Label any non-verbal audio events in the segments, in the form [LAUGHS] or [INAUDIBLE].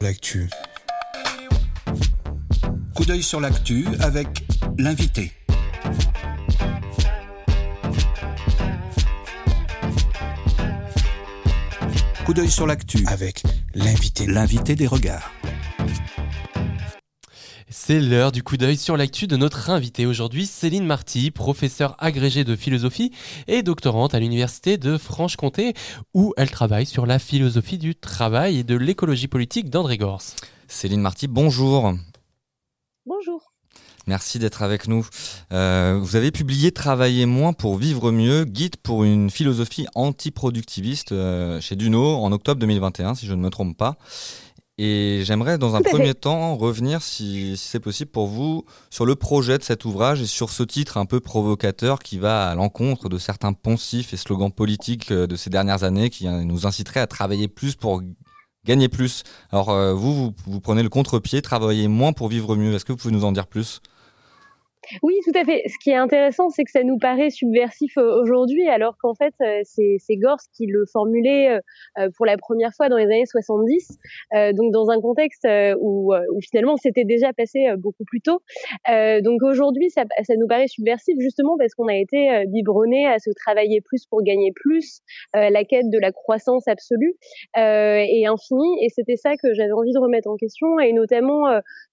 L'actu. Coup d'œil sur l'actu avec l'invité. Coup d'œil sur l'actu avec l'invité. L'invité des regards. C'est l'heure du coup d'œil sur l'actu de notre invité aujourd'hui, Céline Marty, professeure agrégée de philosophie et doctorante à l'université de Franche-Comté, où elle travaille sur la philosophie du travail et de l'écologie politique d'André Gors. Céline Marty, bonjour. Bonjour. Merci d'être avec nous. Euh, vous avez publié Travailler moins pour vivre mieux, guide pour une philosophie antiproductiviste euh, chez Duno en octobre 2021, si je ne me trompe pas. Et j'aimerais dans un [LAUGHS] premier temps revenir, si, c'est possible pour vous, sur le projet de cet ouvrage et sur ce titre un peu provocateur qui va à l'encontre de certains poncifs et slogans politiques euh, de ces dernières années qui euh, nous inciteraient à travailler plus pour gagner plus. Alors euh, vous, vous, vous prenez le contre-pied, travailler moins pour vivre mieux. Est-ce que vous pouvez nous en dire plus? Oui, tout à fait. Ce qui est intéressant, c'est que ça nous paraît subversif euh, aujourd'hui, alors qu'en fait, euh, c'est Gors qui le formulait euh, pour la première fois dans les années 70, donc dans un contexte où, finalement c'était déjà passé beaucoup plus tôt. Donc aujourd'hui, ça, nous paraît subversif justement parce qu'on a été biberonné à se travailler plus pour gagner plus, la quête de la croissance absolue et infinie. Et c'était ça que j'avais envie de remettre en question, et notamment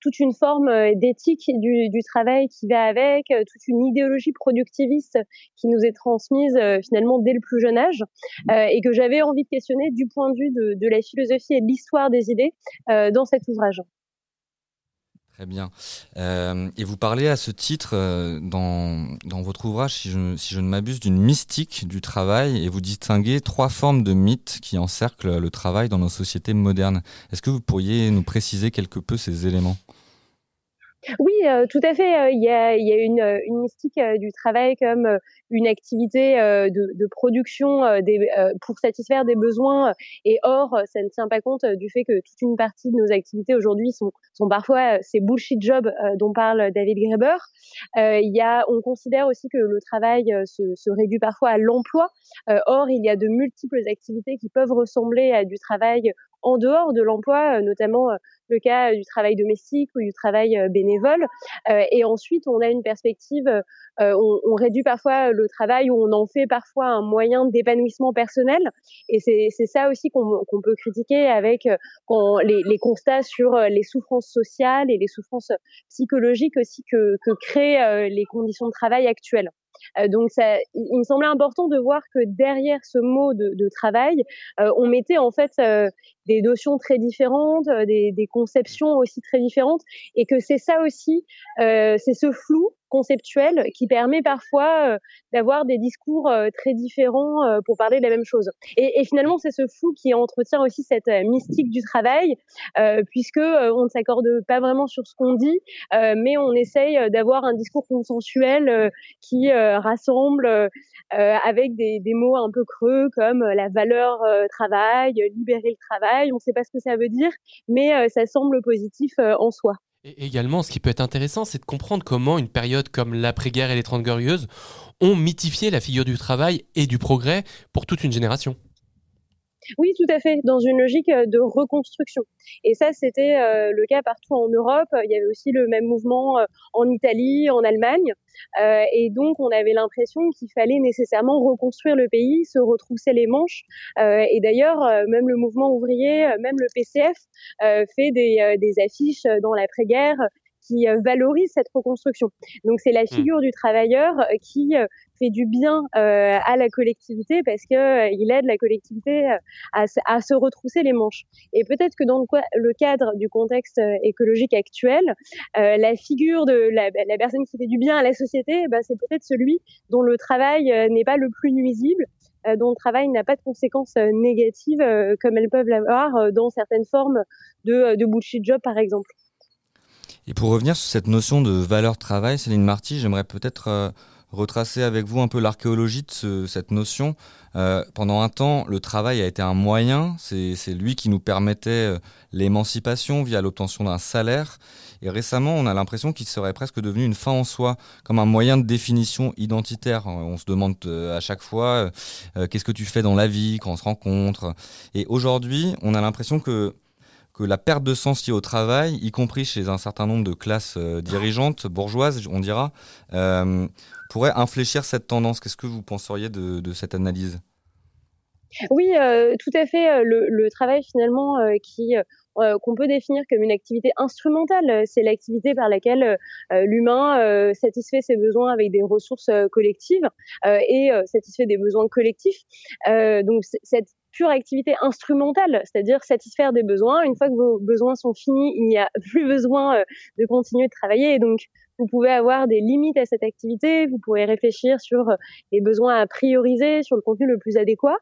toute une forme d'éthique du travail qui va avec, euh, toute une idéologie productiviste qui nous est transmise euh, finalement dès le plus jeune âge euh, et que j'avais envie de questionner du point de vue de, la philosophie et de l'histoire des idées dans cet ouvrage. Très bien. et vous parlez à ce titre dans, dans votre ouvrage, si je, si je ne m'abuse, d'une mystique du travail et vous distinguez trois formes de mythes qui encerclent le travail dans nos sociétés modernes. Est-ce que vous pourriez nous préciser quelque peu ces éléments? Oui, euh, tout à fait. Euh, il y a, y a une, euh, une, mystique du travail comme une activité de, de, production des, pour satisfaire des besoins. Et or, ça ne tient pas compte du fait que toute une partie de nos activités aujourd'hui sont, sont parfois ces bullshit jobs dont parle David Graeber. il y a, on considère aussi que le travail se, se réduit parfois à l'emploi. or, il y a de multiples activités qui peuvent ressembler à du travail en dehors de l'emploi, notamment le cas du travail domestique ou du travail bénévole. et ensuite, on a une perspective, on, réduit parfois le travail ou on en fait parfois un moyen d'épanouissement personnel. Et c'est ça aussi qu'on peut critiquer avec les, constats sur les souffrances sociales et les souffrances psychologiques aussi que créent les conditions de travail actuelles. Euh, donc ça, il me semblait important de voir que derrière ce mot de, de travail, euh, on mettait en fait euh, des notions très différentes, des, des, conceptions aussi très différentes, et que c'est ça aussi, c'est ce flou conceptuel qui permet parfois euh, d'avoir des discours euh, très différents euh, pour parler de la même chose. Et, et finalement, c'est ce flou qui entretient aussi cette mystique du travail, puisque on ne s'accorde pas vraiment sur ce qu'on dit, mais on essaye d'avoir un discours consensuel qui rassemble avec des, des, mots un peu creux comme la valeur travail, libérer le travail. On ne sait pas ce que ça veut dire, mais ça semble positif en soi. Et également, ce qui peut être intéressant, c'est de comprendre comment une période comme l'après-guerre et les Trente Glorieuses ont mythifié la figure du travail et du progrès pour toute une génération. Oui, tout à fait, dans une logique euh, de reconstruction. Et ça, c'était euh, le cas partout en Europe. Il y avait aussi le même mouvement euh, en Italie, en Allemagne. et donc, on avait l'impression qu'il fallait nécessairement reconstruire le pays, se retrousser les manches. et d'ailleurs, même le mouvement ouvrier, même le PCF fait des, des affiches dans l'après-guerre qui valorisent cette reconstruction. Donc c'est la mmh. figure du travailleur qui fait du bien euh, à la collectivité parce que euh, il aide la collectivité euh, à, à, se retrousser les manches. Et peut-être que dans le, le, cadre du contexte écologique actuel, la figure de la, la, personne qui fait du bien à la société, bah, c'est peut-être celui dont le travail n'est pas le plus nuisible, dont le travail n'a pas de conséquences négatives comme elles peuvent l'avoir dans certaines formes de, de bullshit job, par exemple. Et pour revenir sur cette notion de valeur travail, Céline Marty, j'aimerais peut-être retracer avec vous un peu l'archéologie de cette notion. Euh, pendant un temps, le travail a été un moyen, c'est lui qui nous permettait euh, l'émancipation via l'obtention d'un salaire. Et récemment, on a l'impression qu'il serait presque devenu une fin en soi, comme un moyen de définition identitaire. On se demande euh, à chaque fois qu'est-ce que tu fais dans la vie quand on se rencontre. Et aujourd'hui, on a l'impression que que la perte de sens liée au travail, y compris chez un certain nombre de classes dirigeantes, bourgeoises, on dira, pourrait infléchir cette tendance. Qu'est-ce que vous penseriez de, cette analyse? Oui, tout à fait. Le, travail finalement qui euh, qu'on peut définir comme une activité instrumentale. C'est l'activité par laquelle euh, l'humain euh, satisfait ses besoins avec des ressources collectives et satisfait des besoins collectifs. donc cette pure activité instrumentale, c'est-à-dire satisfaire des besoins. Une fois que vos besoins sont finis, il n'y a [LAUGHS] plus besoin de continuer de travailler. Et donc, vous pouvez avoir des limites à cette activité, vous pourrez réfléchir sur euh, les besoins à prioriser, sur le contenu le plus adéquat.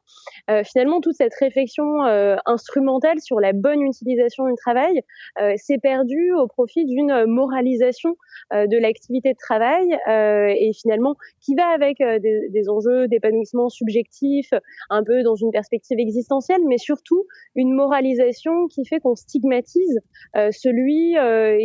Euh, finalement, toute cette réflexion euh, instrumentale sur la bonne utilisation du travail euh, s'est perdue au profit d'une moralisation euh, de l'activité de travail et finalement qui va avec des, des, enjeux d'épanouissement subjectif, un peu dans une perspective existentielle, mais surtout une moralisation qui fait qu'on stigmatise celui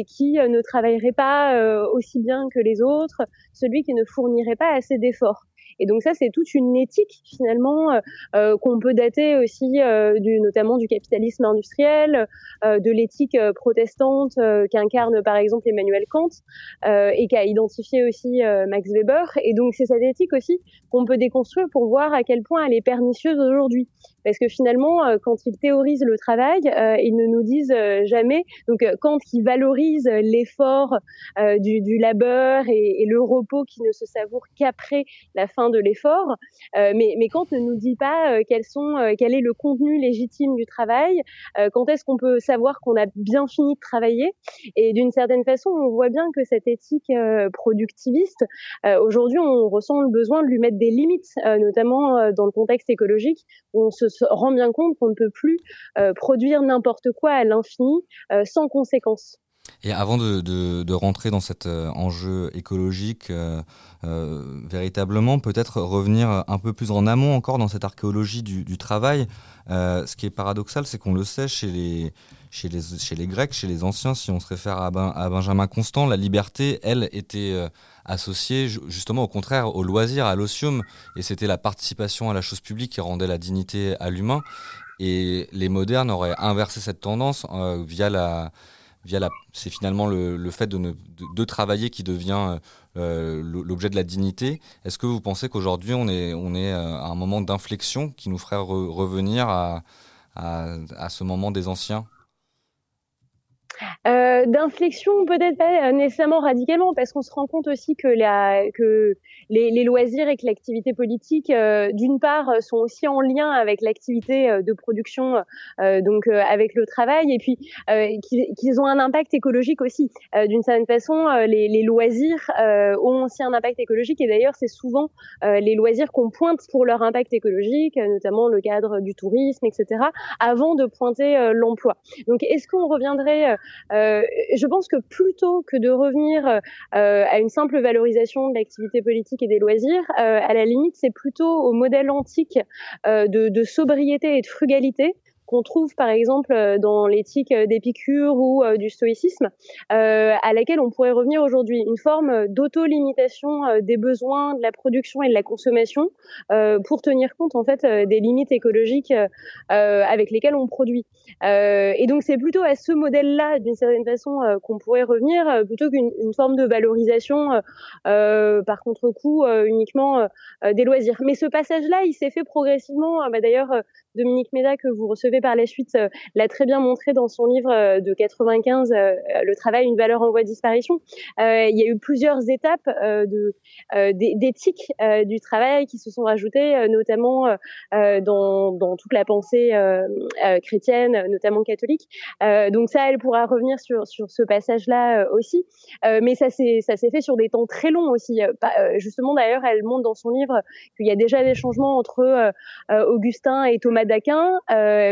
qui ne travaillerait pas aussi bien que les autres, celui qui ne fournirait pas assez d'efforts. Et donc ça, c'est toute une éthique finalement euh, euh, qu'on peut dater aussi euh, notamment du capitalisme industriel, de l'éthique protestante qu'incarne par exemple Emmanuel Kant et qu'a identifié aussi Max Weber. Et donc c'est cette éthique aussi qu'on peut déconstruire pour voir à quel point elle est pernicieuse aujourd'hui. Parce que finalement, quand ils théorisent le travail, ils ne nous disent jamais. Donc quand ils valorisent l'effort du, labeur et, le repos qui ne se savoure qu'après la fin de l'effort, euh, mais, mais Kant ne nous dit pas euh, euh, quel est le contenu légitime du travail, quand est-ce qu'on peut savoir qu'on a bien fini de travailler. Et d'une certaine façon, on voit bien que cette éthique productiviste, aujourd'hui, on ressent le besoin de lui mettre des limites, notamment dans le contexte écologique, où on se rend bien compte qu'on ne peut plus produire n'importe quoi à l'infini sans conséquence. Et avant de, de, rentrer dans cet enjeu écologique, euh, véritablement peut-être revenir un peu plus en amont encore dans cette archéologie du, travail. Euh, ce qui est paradoxal, c'est qu'on le sait chez les, chez, les, chez les Grecs, chez les anciens, si on se réfère à, ben, à Benjamin Constant, la liberté, elle, était euh, associée justement au contraire au loisir, à l'osium, et c'était la participation à la chose publique qui rendait la dignité à l'humain. Et les modernes auraient inversé cette tendance euh, via la c'est finalement le, fait de, travailler qui devient euh, l'objet de la dignité. Est-ce que vous pensez qu'aujourd'hui on est, euh, à un moment d'inflexion qui nous ferait revenir à, ce moment des anciens? Euh, D'inflexion, peut-être pas nécessairement radicalement, parce qu'on se rend compte aussi que, la, que les, les loisirs et que l'activité politique, euh, d'une part, sont aussi en lien avec l'activité euh, de production, euh, donc avec le travail, et puis qu'ils ont un impact écologique aussi. d'une certaine façon, les, les loisirs ont aussi un impact écologique, et d'ailleurs, c'est souvent les loisirs qu'on pointe pour leur impact écologique, notamment le cadre du tourisme, etc., avant de pointer l'emploi. Donc, est-ce qu'on reviendrait euh, je pense que plutôt que de revenir euh, à une simple valorisation de l'activité politique et des loisirs, euh, à la limite, c'est plutôt au modèle antique de, de sobriété et de frugalité qu'on trouve par exemple euh, dans l'éthique euh, d'Épicure ou euh, du stoïcisme, à laquelle on pourrait revenir aujourd'hui, une forme d'auto-limitation des besoins de la production et de la consommation pour tenir compte en fait des limites écologiques avec lesquelles on produit. et donc c'est plutôt à ce modèle-là, d'une certaine façon, qu'on pourrait revenir, plutôt qu'une forme de valorisation par contre-coup uniquement des loisirs. Mais ce passage-là, il s'est fait progressivement. Bah, D'ailleurs, Dominique Méda, que vous recevez par la suite, euh, l'a très bien montré dans son livre euh, de 95, euh, Le travail, une valeur en voie de disparition. il y a eu plusieurs étapes d'éthique du travail qui se sont rajoutées, notamment dans, toute la pensée chrétienne, notamment catholique. donc ça, elle pourra revenir sur, sur ce passage-là aussi. mais ça s'est fait sur des temps très longs aussi. justement, d'ailleurs, elle montre dans son livre qu'il y a déjà des changements entre Augustin et Thomas d'Aquin.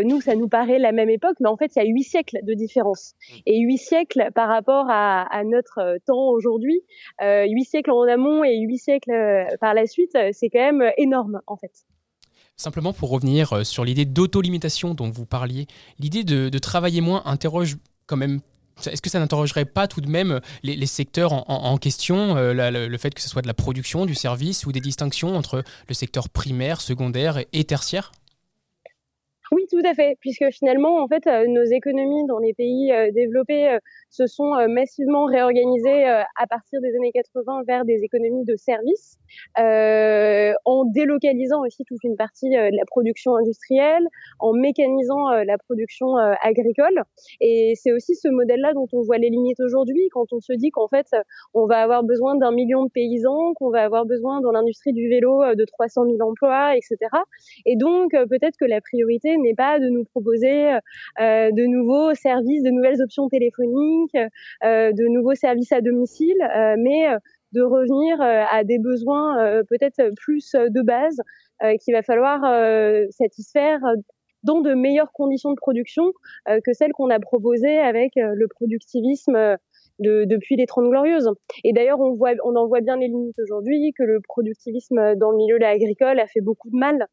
nous, ça nous paraît la même époque, mais en fait, il y a huit siècles de différence. Mm. Et huit siècles par rapport à, notre euh, temps aujourd'hui, euh, huit siècles en amont et huit siècles euh, par la suite, c'est quand même énorme, en fait. Simplement pour revenir sur l'idée d'auto-limitation dont vous parliez, l'idée de, travailler moins interroge quand même est-ce que ça n'interrogerait pas tout de même les, secteurs en, question, le, fait que ce soit de la production, du service ou des distinctions entre le secteur primaire, secondaire et tertiaire? Tout à fait, puisque finalement, en fait, nos économies dans les pays développés se sont massivement réorganisées à partir des années 80 vers des économies de services, en délocalisant aussi toute une partie de la production industrielle, en mécanisant la production agricole. Et c'est aussi ce modèle-là dont on voit les limites aujourd'hui, quand on se dit qu'en fait, on va avoir besoin d'un million de paysans, qu'on va avoir besoin dans l'industrie du vélo de 300 000 emplois, etc. Et donc, peut-être que la priorité n'est pas de nous proposer euh, de nouveaux services, de nouvelles options téléphoniques, euh, de nouveaux services à domicile, euh, mais de revenir à des besoins peut-être plus de base qu'il va falloir satisfaire dans de meilleures conditions de production que celles qu'on a proposées avec le productivisme depuis les Trente Glorieuses. Et d'ailleurs, on, voit, on en voit bien les limites aujourd'hui, que le productivisme dans le milieu agricole a fait beaucoup de mal.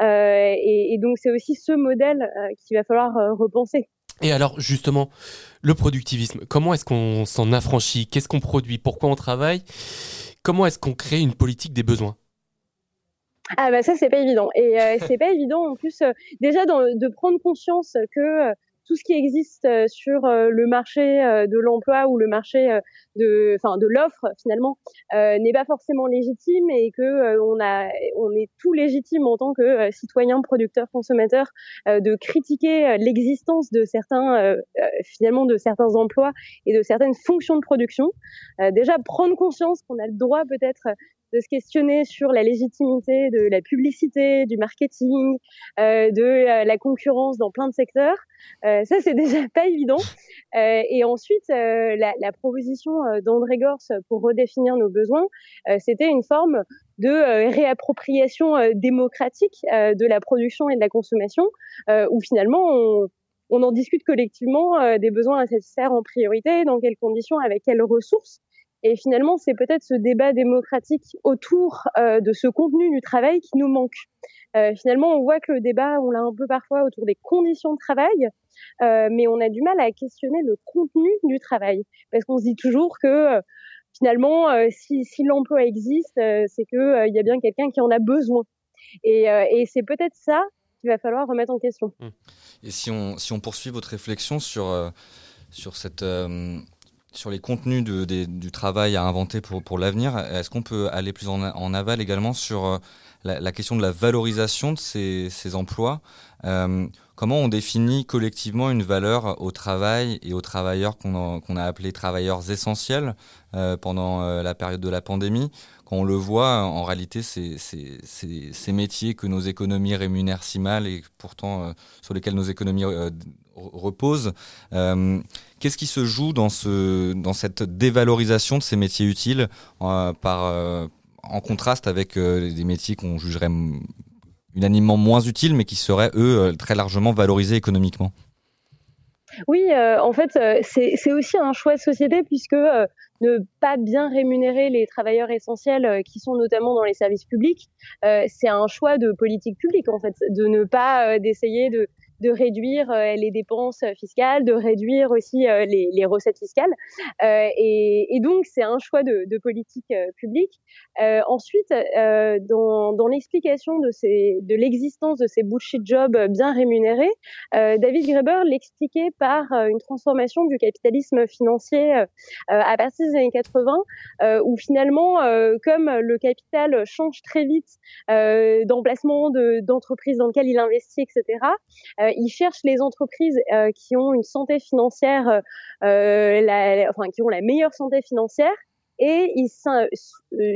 Euh, et, donc, c'est aussi ce modèle euh, qu'il va falloir euh, repenser. Et alors, justement, le productivisme, comment est-ce qu'on s'en affranchit? Qu'est-ce qu'on produit? Pourquoi on travaille? Comment est-ce qu'on crée une politique des besoins? Ah bah ça c'est pas évident et c'est pas évident en plus déjà de prendre conscience que tout ce qui existe euh, sur euh, le marché euh, de l'emploi ou le marché de, enfin, de l'offre finalement n'est pas forcément légitime et que on a, on est tout légitime en tant que citoyen, producteur, consommateur de critiquer l'existence de certains, finalement, de certains emplois et de certaines fonctions de production. déjà prendre conscience qu'on a le droit peut-être de se questionner sur la légitimité de la publicité, du marketing, euh, de euh, la concurrence dans plein de secteurs. Euh, ça, c'est [LAUGHS] déjà pas évident. Et ensuite, la, proposition d'André Gors pour redéfinir nos besoins, c'était une forme de réappropriation démocratique de la production et de la consommation, où finalement on, on en discute collectivement des besoins à satisfaire en priorité, dans quelles conditions, avec quelles ressources. Et finalement, c'est peut-être ce débat démocratique autour euh, de ce contenu du travail qui nous manque. Euh, finalement, on voit que le débat, on l'a un peu parfois autour des conditions de travail, euh, mais on a du mal à questionner le contenu du travail, parce qu'on se dit toujours que finalement, si, l'emploi existe, c'est que il y a bien quelqu'un qui en a besoin. Et, c'est peut-être ça qu'il va falloir remettre en question. Et si on, si on poursuit votre réflexion sur, sur cette sur les contenus de, du travail à inventer pour, pour l'avenir, est-ce qu'on peut aller plus en, aval également sur euh, la, question de la valorisation de ces, ces emplois euh, Comment on définit collectivement une valeur au travail et aux travailleurs qu'on a, a appelés travailleurs essentiels euh, pendant la période de la pandémie? Quand on le voit, en réalité, c'est ces métiers que nos économies rémunèrent si mal et pourtant sur lesquels nos économies reposent. Euh, Qu'est-ce qui se joue dans, ce, dans cette dévalorisation de ces métiers utiles euh, par, euh, en contraste avec des métiers qu'on jugerait unanimement moins utiles, mais qui seraient, eux, très largement valorisés économiquement? Oui, en fait, c'est aussi un choix de société puisque ne pas bien rémunérer les travailleurs essentiels qui sont notamment dans les services publics, c'est un choix de politique publique en fait, de ne pas d'essayer de de réduire euh, les dépenses fiscales, de réduire aussi euh, les, les, recettes fiscales. Euh, et, et, donc, c'est un choix de, de politique publique. ensuite, dans, dans l'explication de, de l'existence de ces bullshit jobs bien rémunérés, David Graeber l'expliquait par une transformation du capitalisme financier à partir des années 80, où finalement, comme le capital change très vite d'emplacement d'entreprises dans lequel il investit, etc., ils cherchent les entreprises euh, qui ont une santé financière, euh, la, enfin qui ont la meilleure santé financière. Et ils,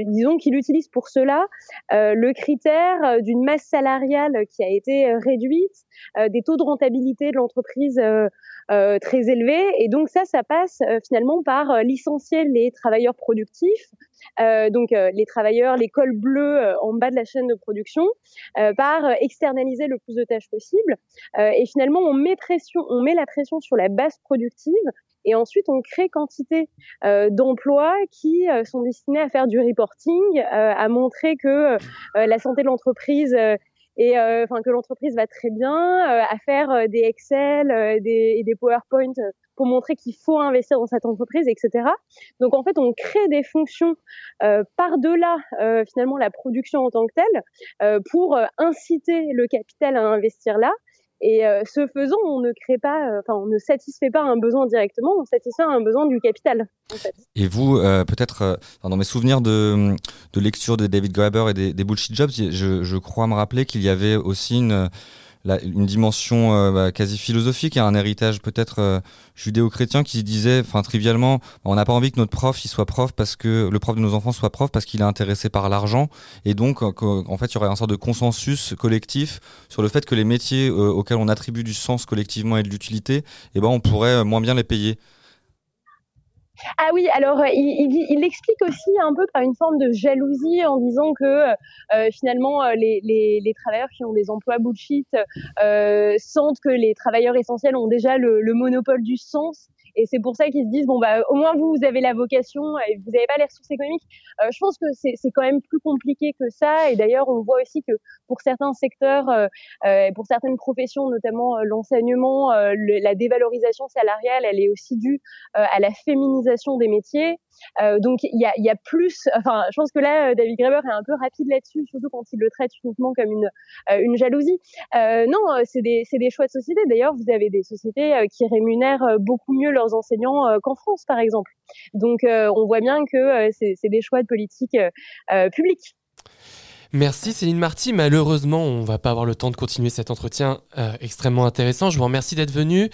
disons qu'il utilise pour cela. Euh, le critère d'une masse salariale qui a été réduite, euh, des taux de rentabilité de l'entreprise euh, très élevés, et donc ça, ça passe finalement par licencier les travailleurs productifs, donc les travailleurs, les cols bleus en bas de la chaîne de production, par externaliser le plus de tâches possible, et finalement on met pression, on met la pression sur la base productive et ensuite, on crée quantité euh, d'emplois qui euh, sont destinés à faire du reporting, euh, à montrer que la santé de l'entreprise et enfin que l'entreprise va très bien, à faire des Excel des, et des PowerPoint pour montrer qu'il faut investir dans cette entreprise, etc. Donc en fait, on crée des fonctions par-delà finalement la production en tant que telle pour inciter le capital à investir là Et ce faisant, on ne crée pas, enfin, on ne satisfait pas un besoin directement, on satisfait un besoin du capital. En fait. Et vous, peut-être, dans mes souvenirs de, de lecture de David Graeber et des, des bullshit jobs, je, je crois me rappeler qu'il y avait aussi une une dimension euh, bah, quasi philosophique et un héritage peut-être euh, judéo-chrétien qui disait, enfin trivialement, on n'a pas envie que notre prof il soit prof parce que le prof de nos enfants soit prof parce qu'il est intéressé par l'argent et donc en fait il y aurait un sort de consensus collectif sur le fait que les métiers euh, auxquels on attribue du sens collectivement et de l'utilité, eh ben on pourrait moins bien les payer. Ah oui, alors euh, il, il, explique aussi un peu par une forme de jalousie en disant que euh, finalement euh, les, travailleurs qui ont des emplois bullshit sentent que les travailleurs essentiels ont déjà le monopole du sens et c'est pour ça qu'ils se disent bon bah au moins vous vous avez la vocation et vous n'avez pas les ressources économiques. Euh, je pense que c'est quand même plus compliqué que ça. Et d'ailleurs on voit aussi que pour certains secteurs, euh, euh pour certaines professions, notamment euh, l'enseignement, euh, la dévalorisation salariale, elle est aussi due à la féminisation des métiers. Donc il y a, y a, plus, enfin je pense que là David Graeber est un peu rapide là-dessus, surtout quand il le traite uniquement comme une, une jalousie. non, c'est des, des choix de société. D'ailleurs vous avez des sociétés qui rémunèrent beaucoup mieux leurs enseignants euh, qu'en France, par exemple. Donc, euh, on voit bien que euh, c'est des choix de politique publique. Merci Céline Marty. Malheureusement, on va pas avoir le temps de continuer cet entretien extrêmement intéressant. Je vous remercie d'être venu.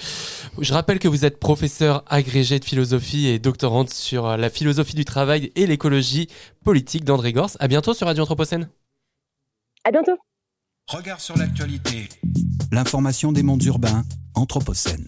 Je rappelle que vous êtes professeur agrégé de philosophie et doctorante sur la philosophie du travail et l'écologie politique d'André Gors. À bientôt sur Radio Anthropocène. À bientôt. Regard sur l'actualité. L'information des mondes urbains, Anthropocène.